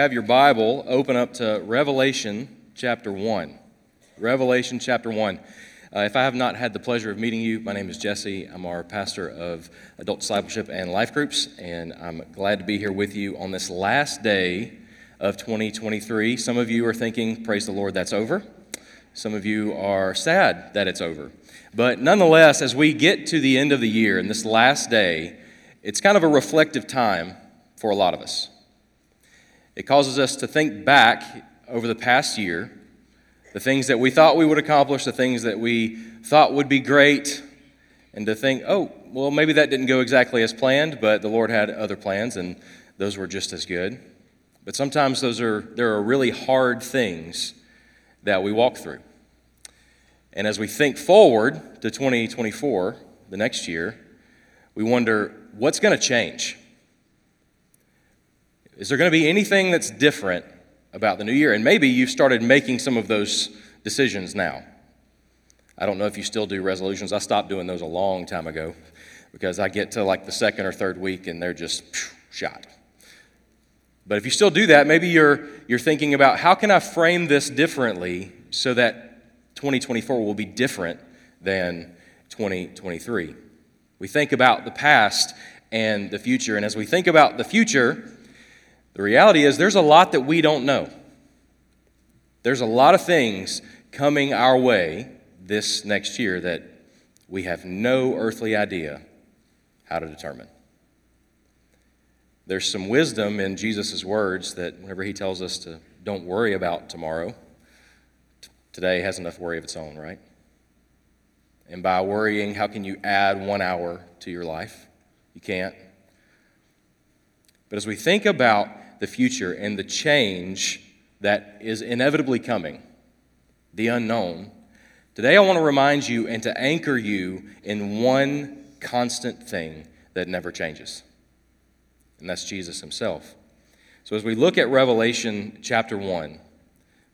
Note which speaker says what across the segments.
Speaker 1: Have your Bible, open up to Revelation chapter 1. Revelation chapter 1. Uh, if I have not had the pleasure of meeting you, my name is Jesse. I'm our pastor of adult discipleship and life groups, and I'm glad to be here with you on this last day of 2023. Some of you are thinking, Praise the Lord, that's over. Some of you are sad that it's over. But nonetheless, as we get to the end of the year and this last day, it's kind of a reflective time for a lot of us. It causes us to think back over the past year, the things that we thought we would accomplish, the things that we thought would be great, and to think, oh, well, maybe that didn't go exactly as planned, but the Lord had other plans, and those were just as good. But sometimes those are, there are really hard things that we walk through. And as we think forward to 2024, the next year, we wonder what's going to change? Is there going to be anything that's different about the new year? And maybe you've started making some of those decisions now. I don't know if you still do resolutions. I stopped doing those a long time ago because I get to like the second or third week and they're just shot. But if you still do that, maybe you're, you're thinking about how can I frame this differently so that 2024 will be different than 2023. We think about the past and the future. And as we think about the future, the reality is, there's a lot that we don't know. There's a lot of things coming our way this next year that we have no earthly idea how to determine. There's some wisdom in Jesus' words that whenever he tells us to don't worry about tomorrow, today has enough worry of its own, right? And by worrying, how can you add one hour to your life? You can't. But as we think about the future and the change that is inevitably coming, the unknown, today I want to remind you and to anchor you in one constant thing that never changes, and that's Jesus Himself. So as we look at Revelation chapter 1,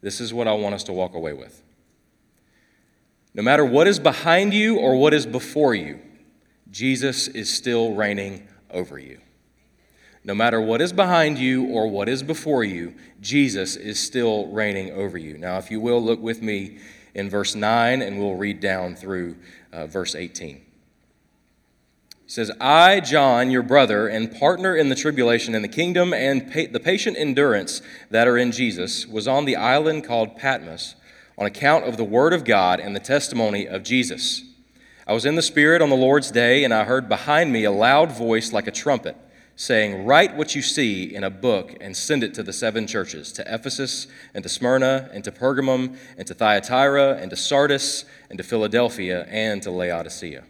Speaker 1: this is what I want us to walk away with. No matter what is behind you or what is before you, Jesus is still reigning over you. No matter what is behind you or what is before you, Jesus is still reigning over you. Now, if you will, look with me in verse 9 and we'll read down through uh, verse 18. He says, I, John, your brother and partner in the tribulation and the kingdom and pa- the patient endurance that are in Jesus, was on the island called Patmos on account of the word of God and the testimony of Jesus. I was in the Spirit on the Lord's day, and I heard behind me a loud voice like a trumpet saying, Write what you see in a book and send it to the seven churches to Ephesus, and to Smyrna, and to Pergamum, and to Thyatira, and to Sardis, and to Philadelphia, and to Laodicea.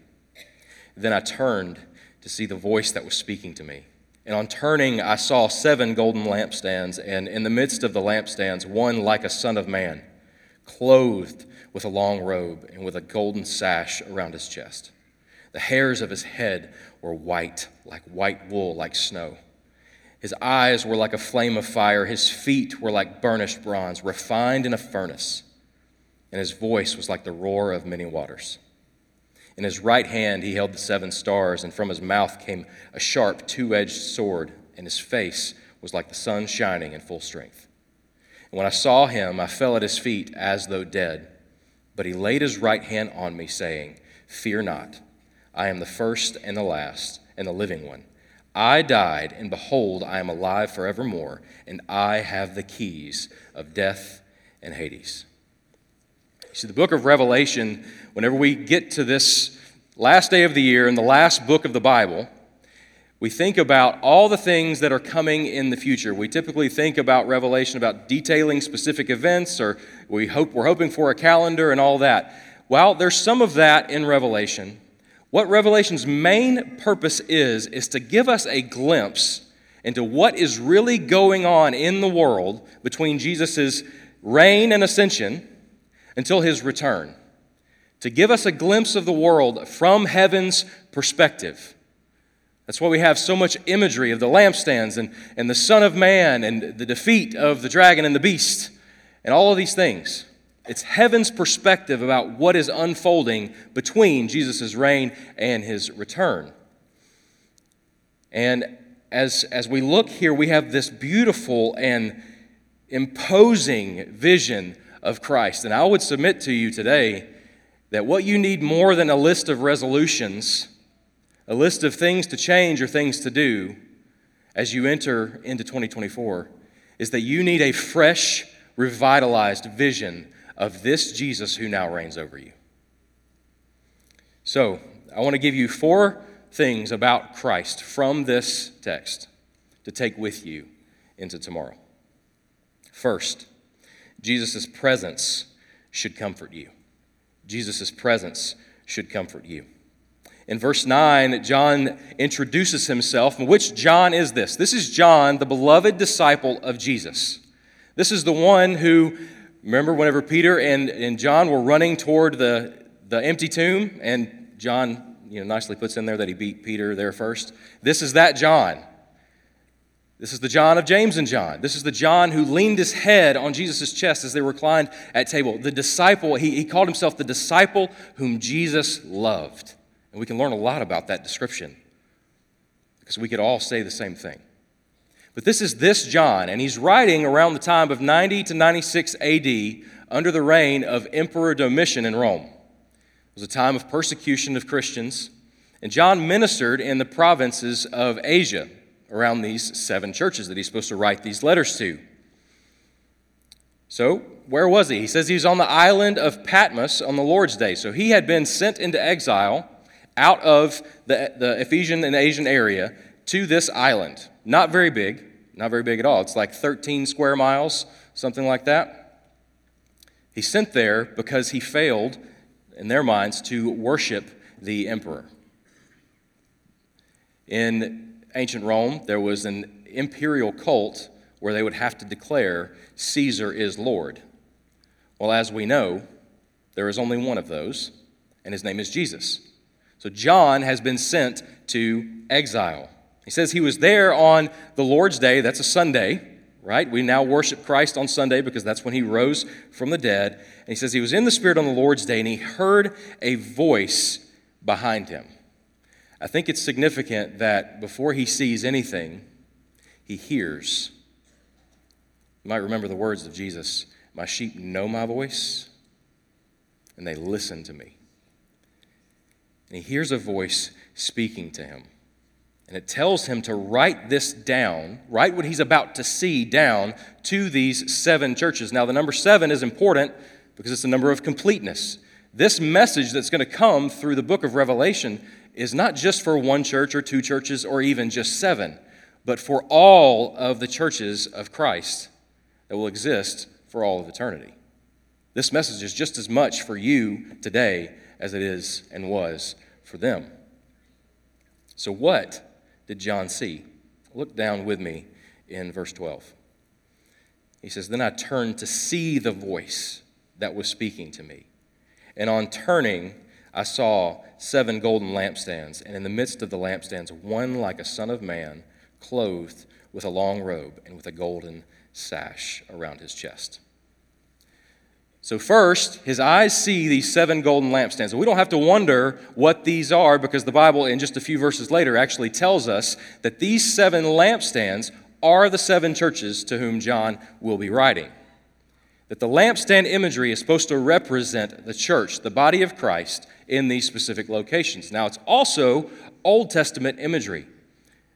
Speaker 1: Then I turned to see the voice that was speaking to me. And on turning, I saw seven golden lampstands, and in the midst of the lampstands, one like a son of man, clothed with a long robe and with a golden sash around his chest. The hairs of his head were white, like white wool, like snow. His eyes were like a flame of fire. His feet were like burnished bronze, refined in a furnace. And his voice was like the roar of many waters. In his right hand he held the seven stars, and from his mouth came a sharp, two edged sword, and his face was like the sun shining in full strength. And when I saw him, I fell at his feet as though dead. But he laid his right hand on me, saying, Fear not. I am the first and the last and the living one. I died, and behold, I am alive forevermore, and I have the keys of death and Hades. See, the book of Revelation, whenever we get to this last day of the year and the last book of the Bible, we think about all the things that are coming in the future. We typically think about Revelation about detailing specific events, or we hope we're hoping for a calendar and all that. Well, there's some of that in Revelation, what Revelation's main purpose is, is to give us a glimpse into what is really going on in the world between Jesus' reign and ascension until his return. To give us a glimpse of the world from heaven's perspective. That's why we have so much imagery of the lampstands and, and the Son of Man and the defeat of the dragon and the beast and all of these things. It's heaven's perspective about what is unfolding between Jesus' reign and his return. And as, as we look here, we have this beautiful and imposing vision of Christ. And I would submit to you today that what you need more than a list of resolutions, a list of things to change or things to do as you enter into 2024, is that you need a fresh, revitalized vision of this Jesus who now reigns over you. So, I want to give you four things about Christ from this text to take with you into tomorrow. First, Jesus' presence should comfort you. Jesus' presence should comfort you. In verse 9, John introduces himself. which John is this? This is John, the beloved disciple of Jesus. This is the one who, remember, whenever Peter and, and John were running toward the, the empty tomb, and John you know, nicely puts in there that he beat Peter there first. This is that John. This is the John of James and John. This is the John who leaned his head on Jesus' chest as they reclined at table. The disciple, he, he called himself the disciple whom Jesus loved. And we can learn a lot about that description because we could all say the same thing. But this is this John, and he's writing around the time of 90 to 96 AD under the reign of Emperor Domitian in Rome. It was a time of persecution of Christians, and John ministered in the provinces of Asia around these seven churches that he's supposed to write these letters to. So, where was he? He says he was on the island of Patmos on the Lord's Day. So, he had been sent into exile out of the, the Ephesian and Asian area to this island. Not very big, not very big at all. It's like 13 square miles, something like that. He's sent there because he failed, in their minds, to worship the emperor. In ancient Rome, there was an imperial cult where they would have to declare Caesar is Lord. Well, as we know, there is only one of those, and his name is Jesus. So John has been sent to exile. He says he was there on the Lord's Day. That's a Sunday, right? We now worship Christ on Sunday because that's when he rose from the dead. And he says he was in the Spirit on the Lord's Day and he heard a voice behind him. I think it's significant that before he sees anything, he hears. You might remember the words of Jesus My sheep know my voice, and they listen to me. And he hears a voice speaking to him. And it tells him to write this down, write what he's about to see down to these seven churches. Now, the number seven is important because it's a number of completeness. This message that's going to come through the book of Revelation is not just for one church or two churches or even just seven, but for all of the churches of Christ that will exist for all of eternity. This message is just as much for you today as it is and was for them. So, what did John see? Look down with me in verse 12. He says, Then I turned to see the voice that was speaking to me. And on turning, I saw seven golden lampstands, and in the midst of the lampstands, one like a son of man, clothed with a long robe and with a golden sash around his chest. So, first, his eyes see these seven golden lampstands. And we don't have to wonder what these are because the Bible, in just a few verses later, actually tells us that these seven lampstands are the seven churches to whom John will be writing. That the lampstand imagery is supposed to represent the church, the body of Christ, in these specific locations. Now, it's also Old Testament imagery.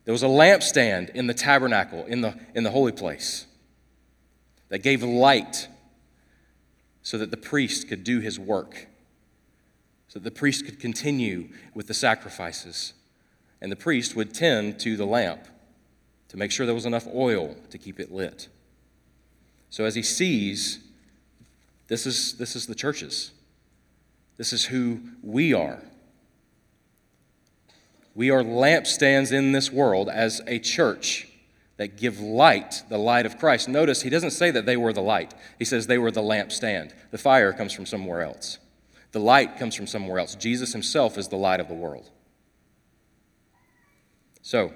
Speaker 1: There was a lampstand in the tabernacle, in the, in the holy place, that gave light so that the priest could do his work, so that the priest could continue with the sacrifices. And the priest would tend to the lamp to make sure there was enough oil to keep it lit. So as he sees, this is, this is the churches. This is who we are. We are lampstands in this world as a church that give light, the light of Christ. Notice he doesn't say that they were the light, he says they were the lampstand. The fire comes from somewhere else, the light comes from somewhere else. Jesus himself is the light of the world. So,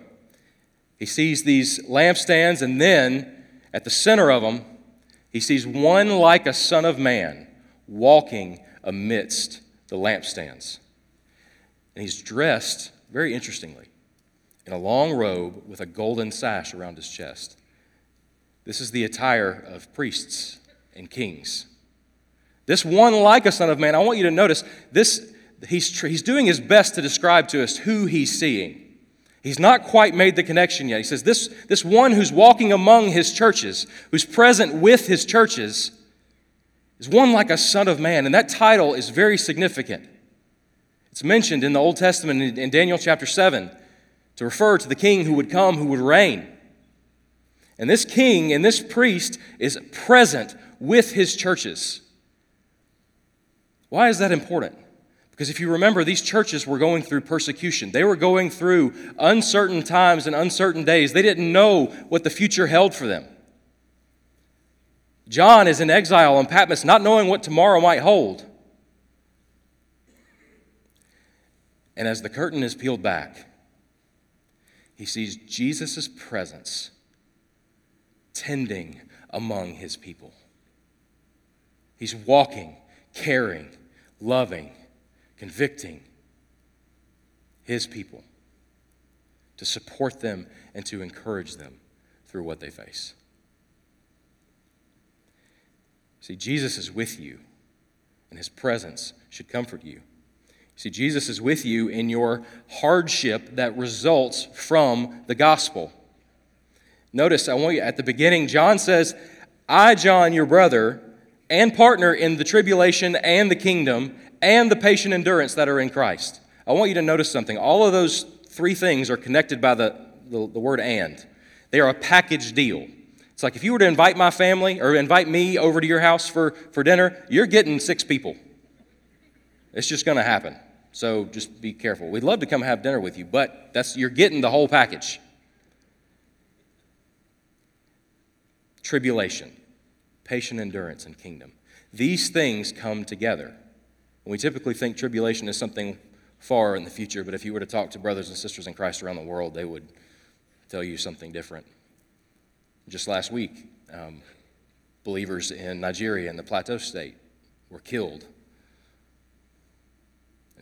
Speaker 1: he sees these lampstands, and then at the center of them, he sees one like a son of man walking amidst the lampstands. And he's dressed very interestingly. In a long robe with a golden sash around his chest. This is the attire of priests and kings. This one, like a son of man, I want you to notice this, he's, he's doing his best to describe to us who he's seeing. He's not quite made the connection yet. He says, This, this one who's walking among his churches, who's present with his churches, is one like a son of man. And that title is very significant. It's mentioned in the Old Testament in Daniel chapter 7 to refer to the king who would come, who would reign. And this king and this priest is present with his churches. Why is that important? Because if you remember, these churches were going through persecution. They were going through uncertain times and uncertain days. They didn't know what the future held for them. John is in exile on Patmos, not knowing what tomorrow might hold. And as the curtain is peeled back, he sees Jesus' presence tending among his people. He's walking, caring, loving, convicting his people to support them and to encourage them through what they face. See, Jesus is with you, and his presence should comfort you. See, Jesus is with you in your hardship that results from the gospel. Notice, I want you at the beginning, John says, I, John, your brother, and partner in the tribulation and the kingdom and the patient endurance that are in Christ. I want you to notice something. All of those three things are connected by the, the, the word and. They are a package deal. It's like if you were to invite my family or invite me over to your house for, for dinner, you're getting six people. It's just going to happen. So just be careful. We'd love to come have dinner with you, but that's you're getting the whole package. Tribulation, patient endurance, and kingdom. These things come together. We typically think tribulation is something far in the future, but if you were to talk to brothers and sisters in Christ around the world, they would tell you something different. Just last week, um, believers in Nigeria and the Plateau State were killed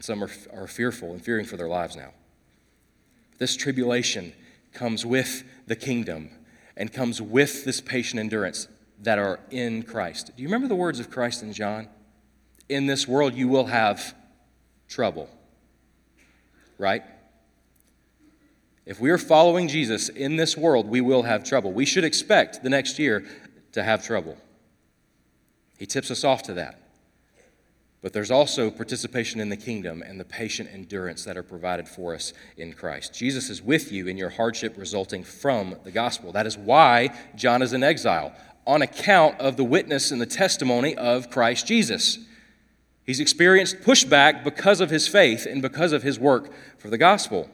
Speaker 1: and some are, are fearful and fearing for their lives now. This tribulation comes with the kingdom and comes with this patient endurance that are in Christ. Do you remember the words of Christ in John? In this world you will have trouble. Right? If we are following Jesus in this world, we will have trouble. We should expect the next year to have trouble. He tips us off to that. But there's also participation in the kingdom and the patient endurance that are provided for us in Christ. Jesus is with you in your hardship resulting from the gospel. That is why John is in exile, on account of the witness and the testimony of Christ Jesus. He's experienced pushback because of his faith and because of his work for the gospel.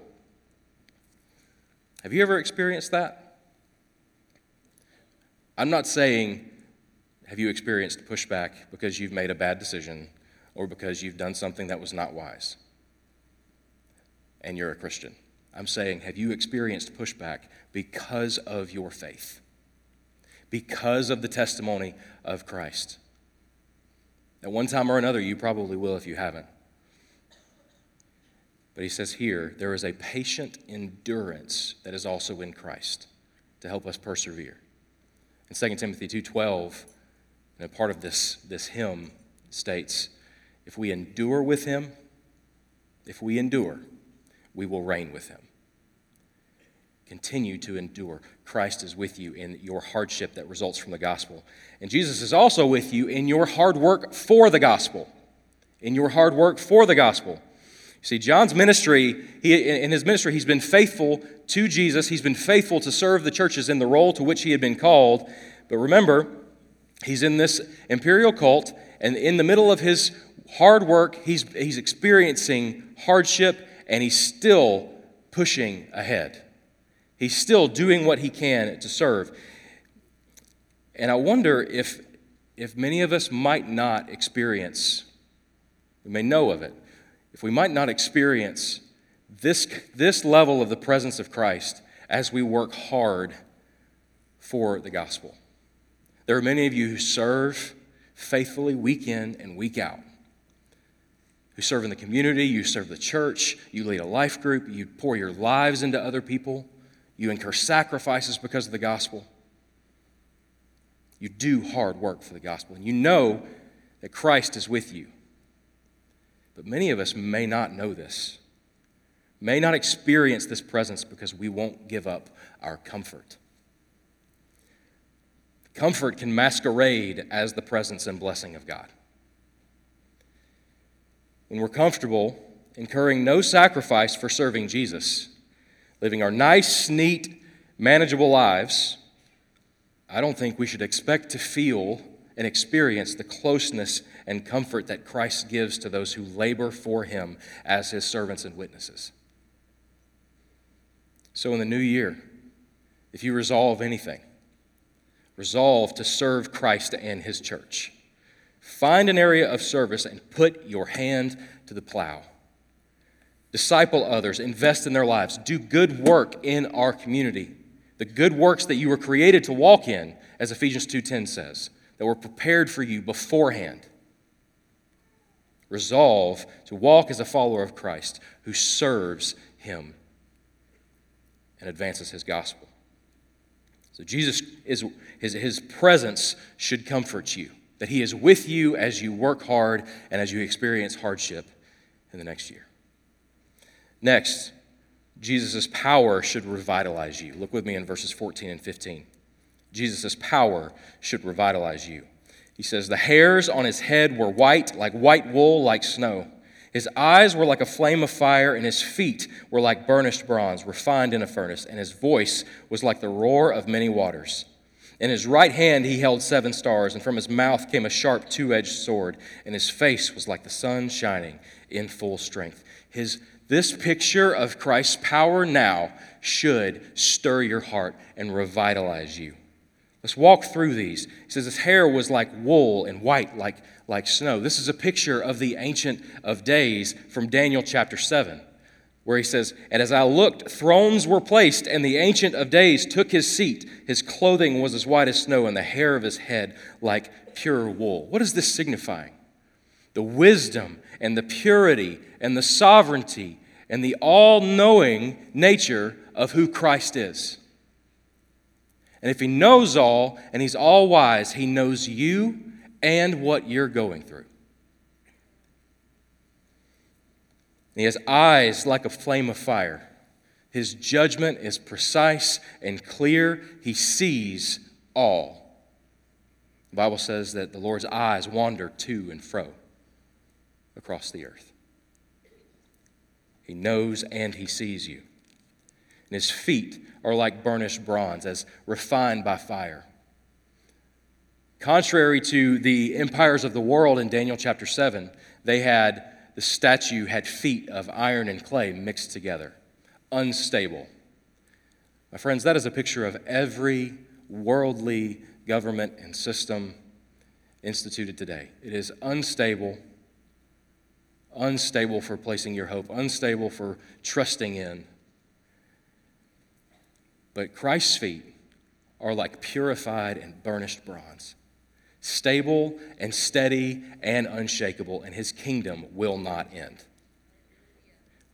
Speaker 1: Have you ever experienced that? I'm not saying, have you experienced pushback because you've made a bad decision or because you've done something that was not wise and you're a Christian. I'm saying, have you experienced pushback because of your faith? Because of the testimony of Christ? At one time or another, you probably will if you haven't. But he says here, there is a patient endurance that is also in Christ to help us persevere. In 2 Timothy 2.12, and a part of this, this hymn states, if we endure with him, if we endure, we will reign with him. Continue to endure. Christ is with you in your hardship that results from the gospel. And Jesus is also with you in your hard work for the gospel. In your hard work for the gospel. See, John's ministry, he, in his ministry, he's been faithful to Jesus. He's been faithful to serve the churches in the role to which he had been called. But remember, he's in this imperial cult, and in the middle of his hard work, he's, he's experiencing hardship, and he's still pushing ahead. He's still doing what he can to serve. And I wonder if, if many of us might not experience, we may know of it, if we might not experience this, this level of the presence of Christ as we work hard for the gospel. There are many of you who serve faithfully week in and week out who serve in the community, you serve the church, you lead a life group, you pour your lives into other people, you incur sacrifices because of the gospel. You do hard work for the gospel, and you know that Christ is with you. But many of us may not know this, may not experience this presence because we won't give up our comfort. Comfort can masquerade as the presence and blessing of God. When we're comfortable, incurring no sacrifice for serving Jesus, living our nice, neat, manageable lives, I don't think we should expect to feel and experience the closeness and comfort that Christ gives to those who labor for him as his servants and witnesses. So, in the new year, if you resolve anything, resolve to serve Christ and his church. Find an area of service and put your hand to the plow. Disciple others, invest in their lives, do good work in our community the good works that you were created to walk in, as Ephesians 2:10 says, that were prepared for you beforehand. Resolve to walk as a follower of Christ who serves him and advances his gospel. So Jesus is his, his presence should comfort you, that he is with you as you work hard and as you experience hardship in the next year. Next, Jesus' power should revitalize you. Look with me in verses 14 and 15. Jesus' power should revitalize you. He says, The hairs on his head were white, like white wool, like snow. His eyes were like a flame of fire, and his feet were like burnished bronze, refined in a furnace, and his voice was like the roar of many waters. In his right hand he held seven stars, and from his mouth came a sharp two edged sword, and his face was like the sun shining in full strength. His this picture of Christ's power now should stir your heart and revitalize you. Let's walk through these. He says his hair was like wool and white like, like snow. This is a picture of the Ancient of Days from Daniel chapter 7, where he says, And as I looked, thrones were placed, and the Ancient of Days took his seat. His clothing was as white as snow, and the hair of his head like pure wool. What is this signifying? The wisdom and the purity and the sovereignty and the all knowing nature of who Christ is. And if He knows all and He's all wise, He knows you and what you're going through. He has eyes like a flame of fire. His judgment is precise and clear. He sees all. The Bible says that the Lord's eyes wander to and fro across the earth. He knows and he sees you. And his feet are like burnished bronze, as refined by fire. Contrary to the empires of the world in Daniel chapter 7, they had the statue had feet of iron and clay mixed together, unstable. My friends, that is a picture of every worldly government and system instituted today. It is unstable unstable for placing your hope, unstable for trusting in. But Christ's feet are like purified and burnished bronze, stable and steady and unshakable, and his kingdom will not end.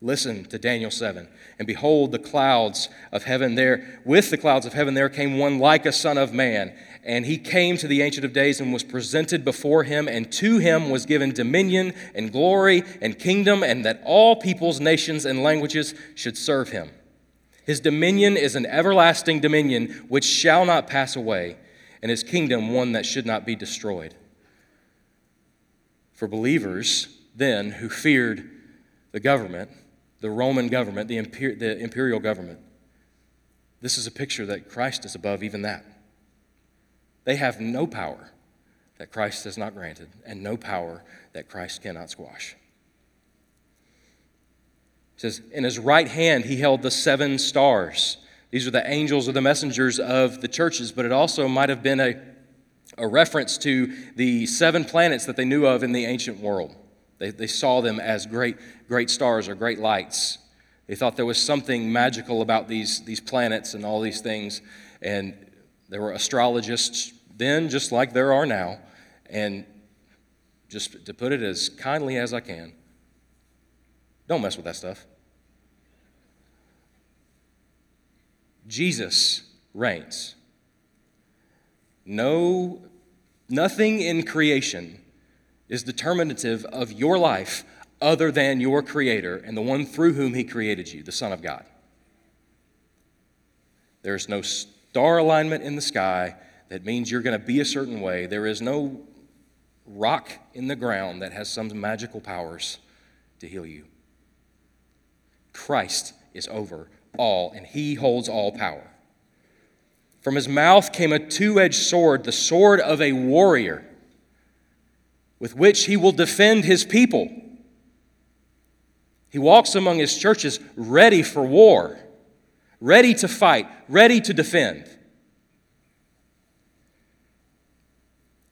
Speaker 1: Listen to Daniel 7. And behold, the clouds of heaven there, with the clouds of heaven there came one like a son of man. And he came to the Ancient of Days and was presented before him, and to him was given dominion and glory and kingdom, and that all peoples, nations, and languages should serve him. His dominion is an everlasting dominion which shall not pass away, and his kingdom one that should not be destroyed. For believers, then, who feared the government, the Roman government, the, imper- the imperial government. This is a picture that Christ is above even that. They have no power that Christ has not granted, and no power that Christ cannot squash. It says, In his right hand he held the seven stars. These are the angels or the messengers of the churches, but it also might have been a, a reference to the seven planets that they knew of in the ancient world. They, they saw them as great, great stars or great lights. They thought there was something magical about these, these planets and all these things. And there were astrologists then, just like there are now. And just to put it as kindly as I can, Don't mess with that stuff. Jesus reigns. No, nothing in creation is determinative of your life other than your Creator and the one through whom He created you, the Son of God. There's no star alignment in the sky that means you're going to be a certain way. There is no rock in the ground that has some magical powers to heal you. Christ is over all, and He holds all power. From His mouth came a two edged sword, the sword of a warrior, with which He will defend His people. He walks among His churches ready for war ready to fight, ready to defend.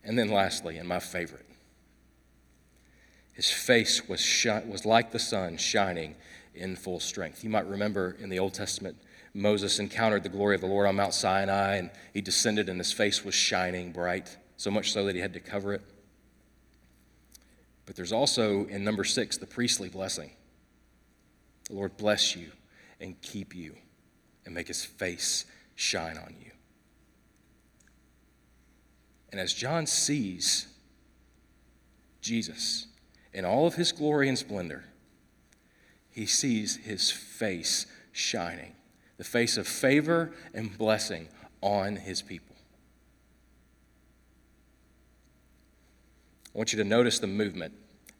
Speaker 1: And then, lastly, and my favorite, his face was, shi- was like the sun shining in full strength. You might remember in the Old Testament, Moses encountered the glory of the Lord on Mount Sinai, and he descended, and his face was shining bright, so much so that he had to cover it. But there's also in number six the priestly blessing. The Lord bless you and keep you and make his face shine on you. And as John sees Jesus in all of his glory and splendor, he sees his face shining, the face of favor and blessing on his people. I want you to notice the movement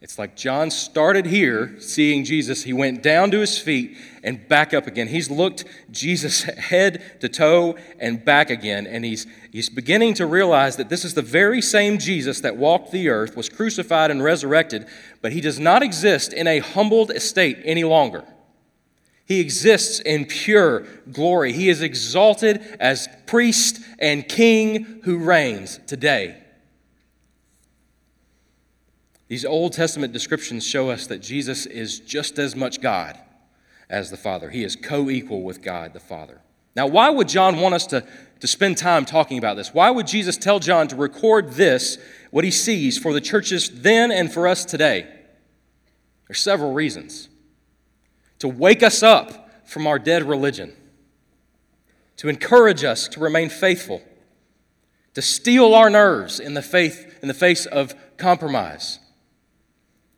Speaker 1: it's like John started here seeing Jesus. He went down to his feet and back up again. He's looked Jesus head to toe and back again. And he's, he's beginning to realize that this is the very same Jesus that walked the earth, was crucified and resurrected, but he does not exist in a humbled estate any longer. He exists in pure glory. He is exalted as priest and king who reigns today. These Old Testament descriptions show us that Jesus is just as much God as the Father. He is co equal with God the Father. Now, why would John want us to, to spend time talking about this? Why would Jesus tell John to record this, what he sees, for the churches then and for us today? There's several reasons. To wake us up from our dead religion, to encourage us to remain faithful, to steel our nerves in the faith in the face of compromise,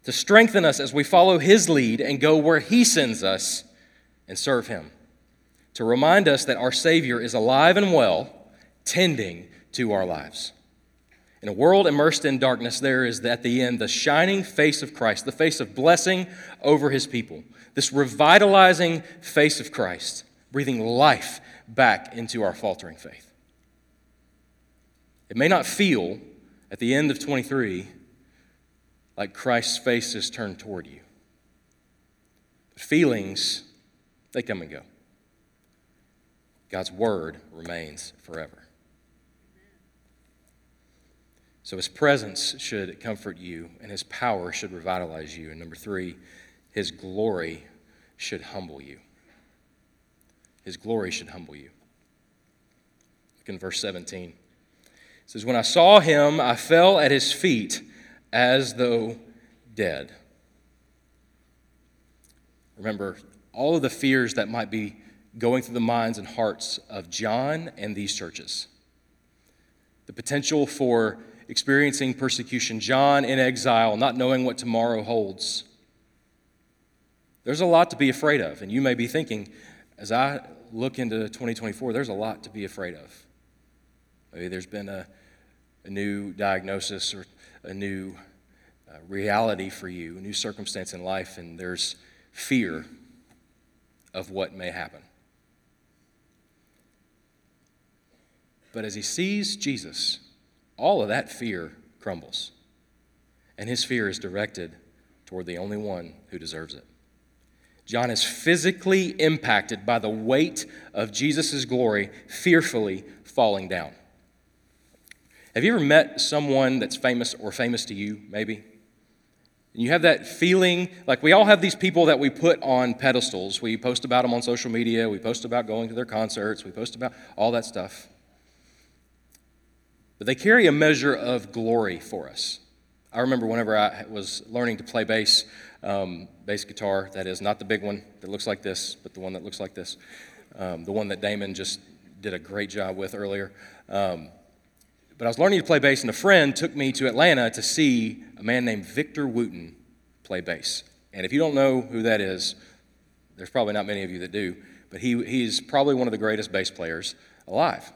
Speaker 1: to strengthen us as we follow His lead and go where He sends us and serve Him, to remind us that our Savior is alive and well, tending to our lives. In a world immersed in darkness, there is at the end the shining face of Christ, the face of blessing over His people, this revitalizing face of Christ, breathing life back into our faltering faith. It may not feel at the end of 23 like Christ's face is turned toward you. Feelings, they come and go. God's word remains forever. So his presence should comfort you, and his power should revitalize you. And number three, his glory should humble you. His glory should humble you. Look in verse 17. It says, When I saw him, I fell at his feet as though dead. Remember, all of the fears that might be going through the minds and hearts of John and these churches. The potential for experiencing persecution, John in exile, not knowing what tomorrow holds. There's a lot to be afraid of. And you may be thinking, as I look into 2024, there's a lot to be afraid of. Maybe there's been a, a new diagnosis or a new uh, reality for you, a new circumstance in life, and there's fear of what may happen. But as he sees Jesus, all of that fear crumbles. And his fear is directed toward the only one who deserves it. John is physically impacted by the weight of Jesus' glory fearfully falling down. Have you ever met someone that's famous or famous to you, maybe? And you have that feeling, like we all have these people that we put on pedestals. We post about them on social media, we post about going to their concerts, we post about all that stuff. But they carry a measure of glory for us. I remember whenever I was learning to play bass, um, bass guitar, that is, not the big one that looks like this, but the one that looks like this, um, the one that Damon just did a great job with earlier. Um, but I was learning to play bass, and a friend took me to Atlanta to see a man named Victor Wooten play bass. And if you don't know who that is, there's probably not many of you that do, but he, he's probably one of the greatest bass players alive.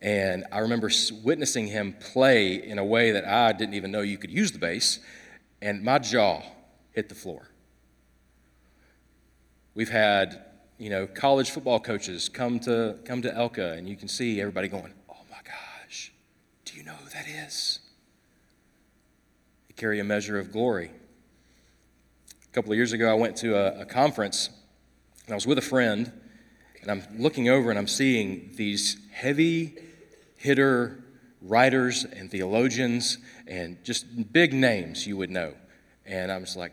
Speaker 1: And I remember witnessing him play in a way that I didn't even know you could use the bass, and my jaw hit the floor. We've had, you know, college football coaches come to come to Elka, and you can see everybody going, "Oh my gosh, do you know who that is?" They carry a measure of glory. A couple of years ago, I went to a, a conference, and I was with a friend, and I'm looking over and I'm seeing these heavy hitter writers and theologians and just big names you would know. And I'm just like,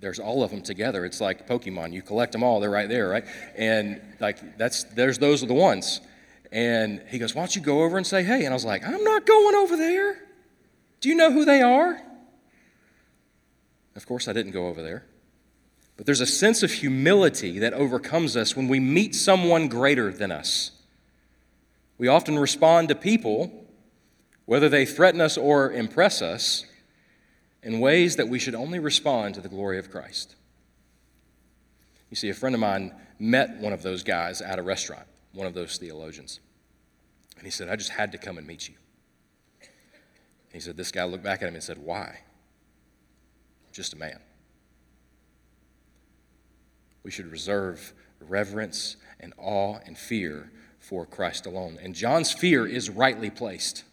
Speaker 1: there's all of them together. It's like Pokemon. You collect them all, they're right there, right? And like that's there's those are the ones. And he goes, Why don't you go over and say hey? And I was like, I'm not going over there. Do you know who they are? Of course I didn't go over there. But there's a sense of humility that overcomes us when we meet someone greater than us. We often respond to people, whether they threaten us or impress us, in ways that we should only respond to the glory of Christ. You see, a friend of mine met one of those guys at a restaurant, one of those theologians. And he said, I just had to come and meet you. He said, This guy looked back at him and said, Why? Just a man. We should reserve reverence and awe and fear for Christ alone. And John's fear is rightly placed.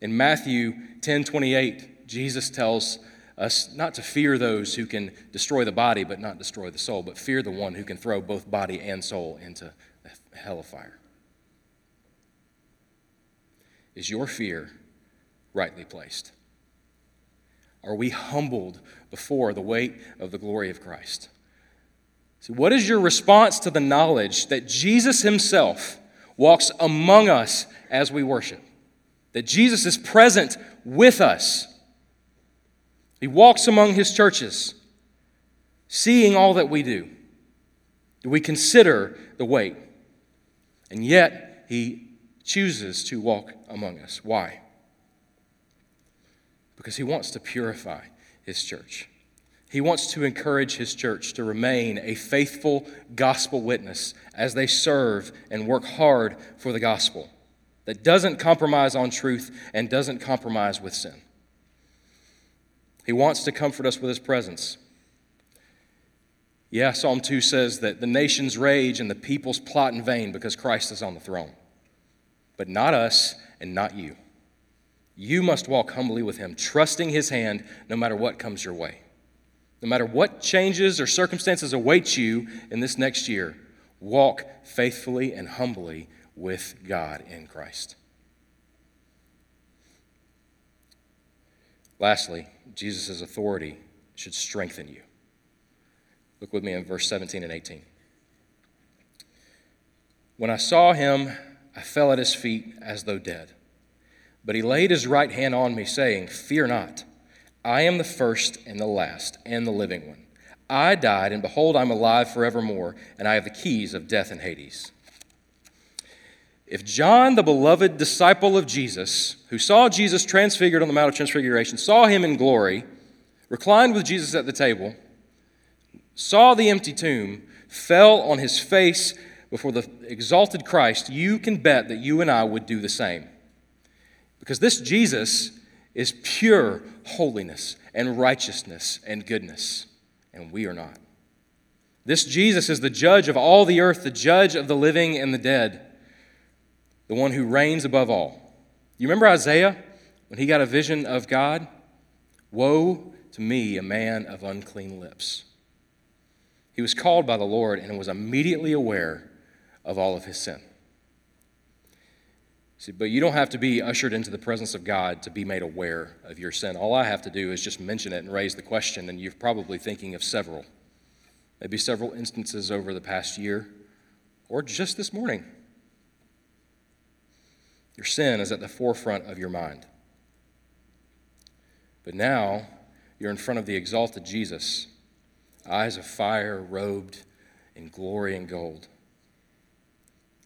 Speaker 1: In Matthew 10 28, Jesus tells us not to fear those who can destroy the body but not destroy the soul, but fear the one who can throw both body and soul into hell of fire. Is your fear rightly placed? Are we humbled before the weight of the glory of Christ? See, what is your response to the knowledge that Jesus Himself walks among us as we worship. That Jesus is present with us. He walks among his churches, seeing all that we do. Do we consider the weight? And yet, he chooses to walk among us. Why? Because he wants to purify his church. He wants to encourage his church to remain a faithful gospel witness as they serve and work hard for the gospel that doesn't compromise on truth and doesn't compromise with sin. He wants to comfort us with his presence. Yeah, Psalm 2 says that the nations rage and the peoples plot in vain because Christ is on the throne. But not us and not you. You must walk humbly with him, trusting his hand no matter what comes your way. No matter what changes or circumstances await you in this next year, walk faithfully and humbly with God in Christ. Lastly, Jesus' authority should strengthen you. Look with me in verse 17 and 18. When I saw him, I fell at his feet as though dead. But he laid his right hand on me, saying, Fear not. I am the first and the last and the living one. I died, and behold, I'm alive forevermore, and I have the keys of death and Hades. If John, the beloved disciple of Jesus, who saw Jesus transfigured on the Mount of Transfiguration, saw him in glory, reclined with Jesus at the table, saw the empty tomb, fell on his face before the exalted Christ, you can bet that you and I would do the same. Because this Jesus is pure holiness and righteousness and goodness, and we are not. This Jesus is the judge of all the earth, the judge of the living and the dead, the one who reigns above all. You remember Isaiah when he got a vision of God? Woe to me, a man of unclean lips. He was called by the Lord and was immediately aware of all of his sin. See, but you don't have to be ushered into the presence of God to be made aware of your sin. All I have to do is just mention it and raise the question, and you're probably thinking of several. Maybe several instances over the past year, or just this morning. Your sin is at the forefront of your mind. But now you're in front of the exalted Jesus, eyes of fire robed in glory and gold.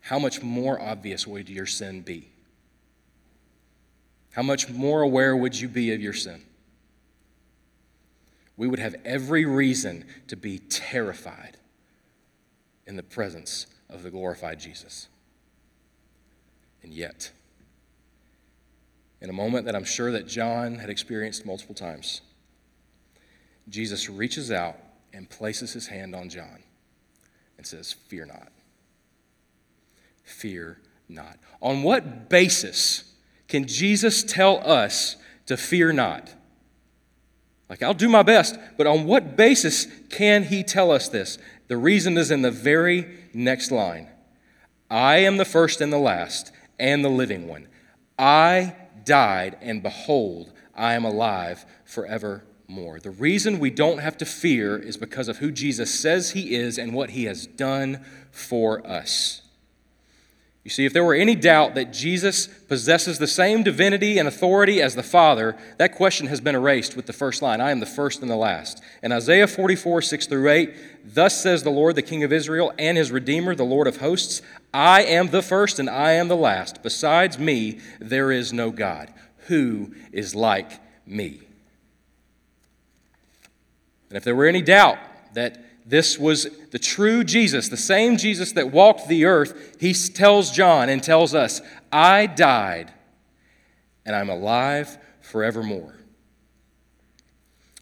Speaker 1: How much more obvious would your sin be? How much more aware would you be of your sin? We would have every reason to be terrified in the presence of the glorified Jesus. And yet, in a moment that I'm sure that John had experienced multiple times, Jesus reaches out and places his hand on John and says, Fear not. Fear not. On what basis can Jesus tell us to fear not? Like, I'll do my best, but on what basis can he tell us this? The reason is in the very next line I am the first and the last and the living one. I died, and behold, I am alive forevermore. The reason we don't have to fear is because of who Jesus says he is and what he has done for us. You see, if there were any doubt that Jesus possesses the same divinity and authority as the Father, that question has been erased with the first line I am the first and the last. In Isaiah 44, 6 through 8, thus says the Lord, the King of Israel, and his Redeemer, the Lord of hosts I am the first and I am the last. Besides me, there is no God. Who is like me? And if there were any doubt that this was the true Jesus, the same Jesus that walked the earth. He tells John and tells us, I died and I'm alive forevermore.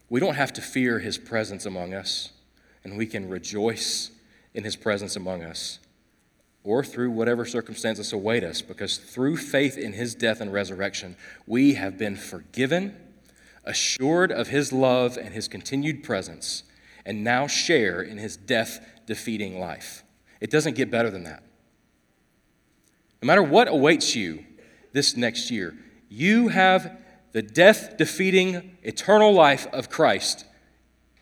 Speaker 1: We don't have to fear his presence among us, and we can rejoice in his presence among us or through whatever circumstances await us, because through faith in his death and resurrection, we have been forgiven, assured of his love and his continued presence and now share in his death defeating life. It doesn't get better than that. No matter what awaits you this next year, you have the death defeating eternal life of Christ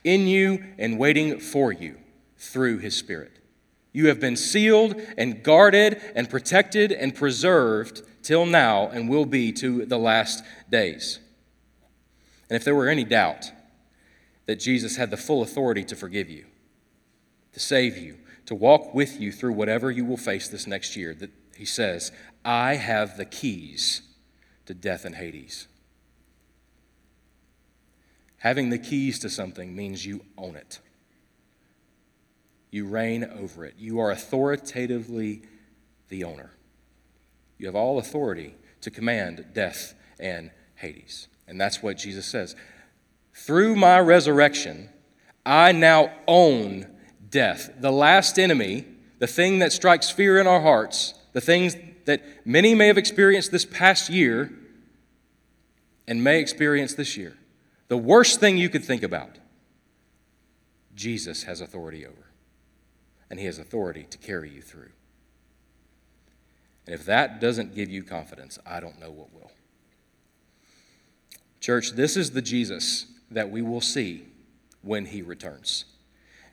Speaker 1: in you and waiting for you through his Spirit. You have been sealed and guarded and protected and preserved till now and will be to the last days. And if there were any doubt, that Jesus had the full authority to forgive you, to save you, to walk with you through whatever you will face this next year. That he says, I have the keys to death and Hades. Having the keys to something means you own it. You reign over it. You are authoritatively the owner. You have all authority to command death and Hades. And that's what Jesus says. Through my resurrection, I now own death. The last enemy, the thing that strikes fear in our hearts, the things that many may have experienced this past year and may experience this year. The worst thing you could think about, Jesus has authority over. And he has authority to carry you through. And if that doesn't give you confidence, I don't know what will. Church, this is the Jesus that we will see when he returns.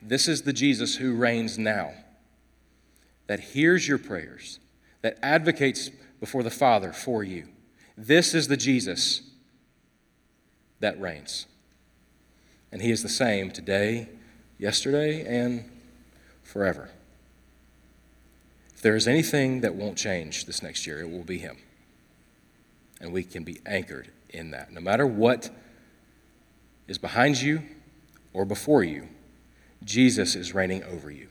Speaker 1: This is the Jesus who reigns now, that hears your prayers, that advocates before the Father for you. This is the Jesus that reigns. And he is the same today, yesterday, and forever. If there is anything that won't change this next year, it will be him. And we can be anchored in that. No matter what is behind you or before you, Jesus is reigning over you.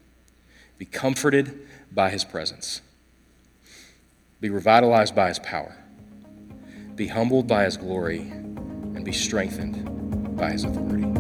Speaker 1: Be comforted by his presence. Be revitalized by his power. Be humbled by his glory and be strengthened by his authority.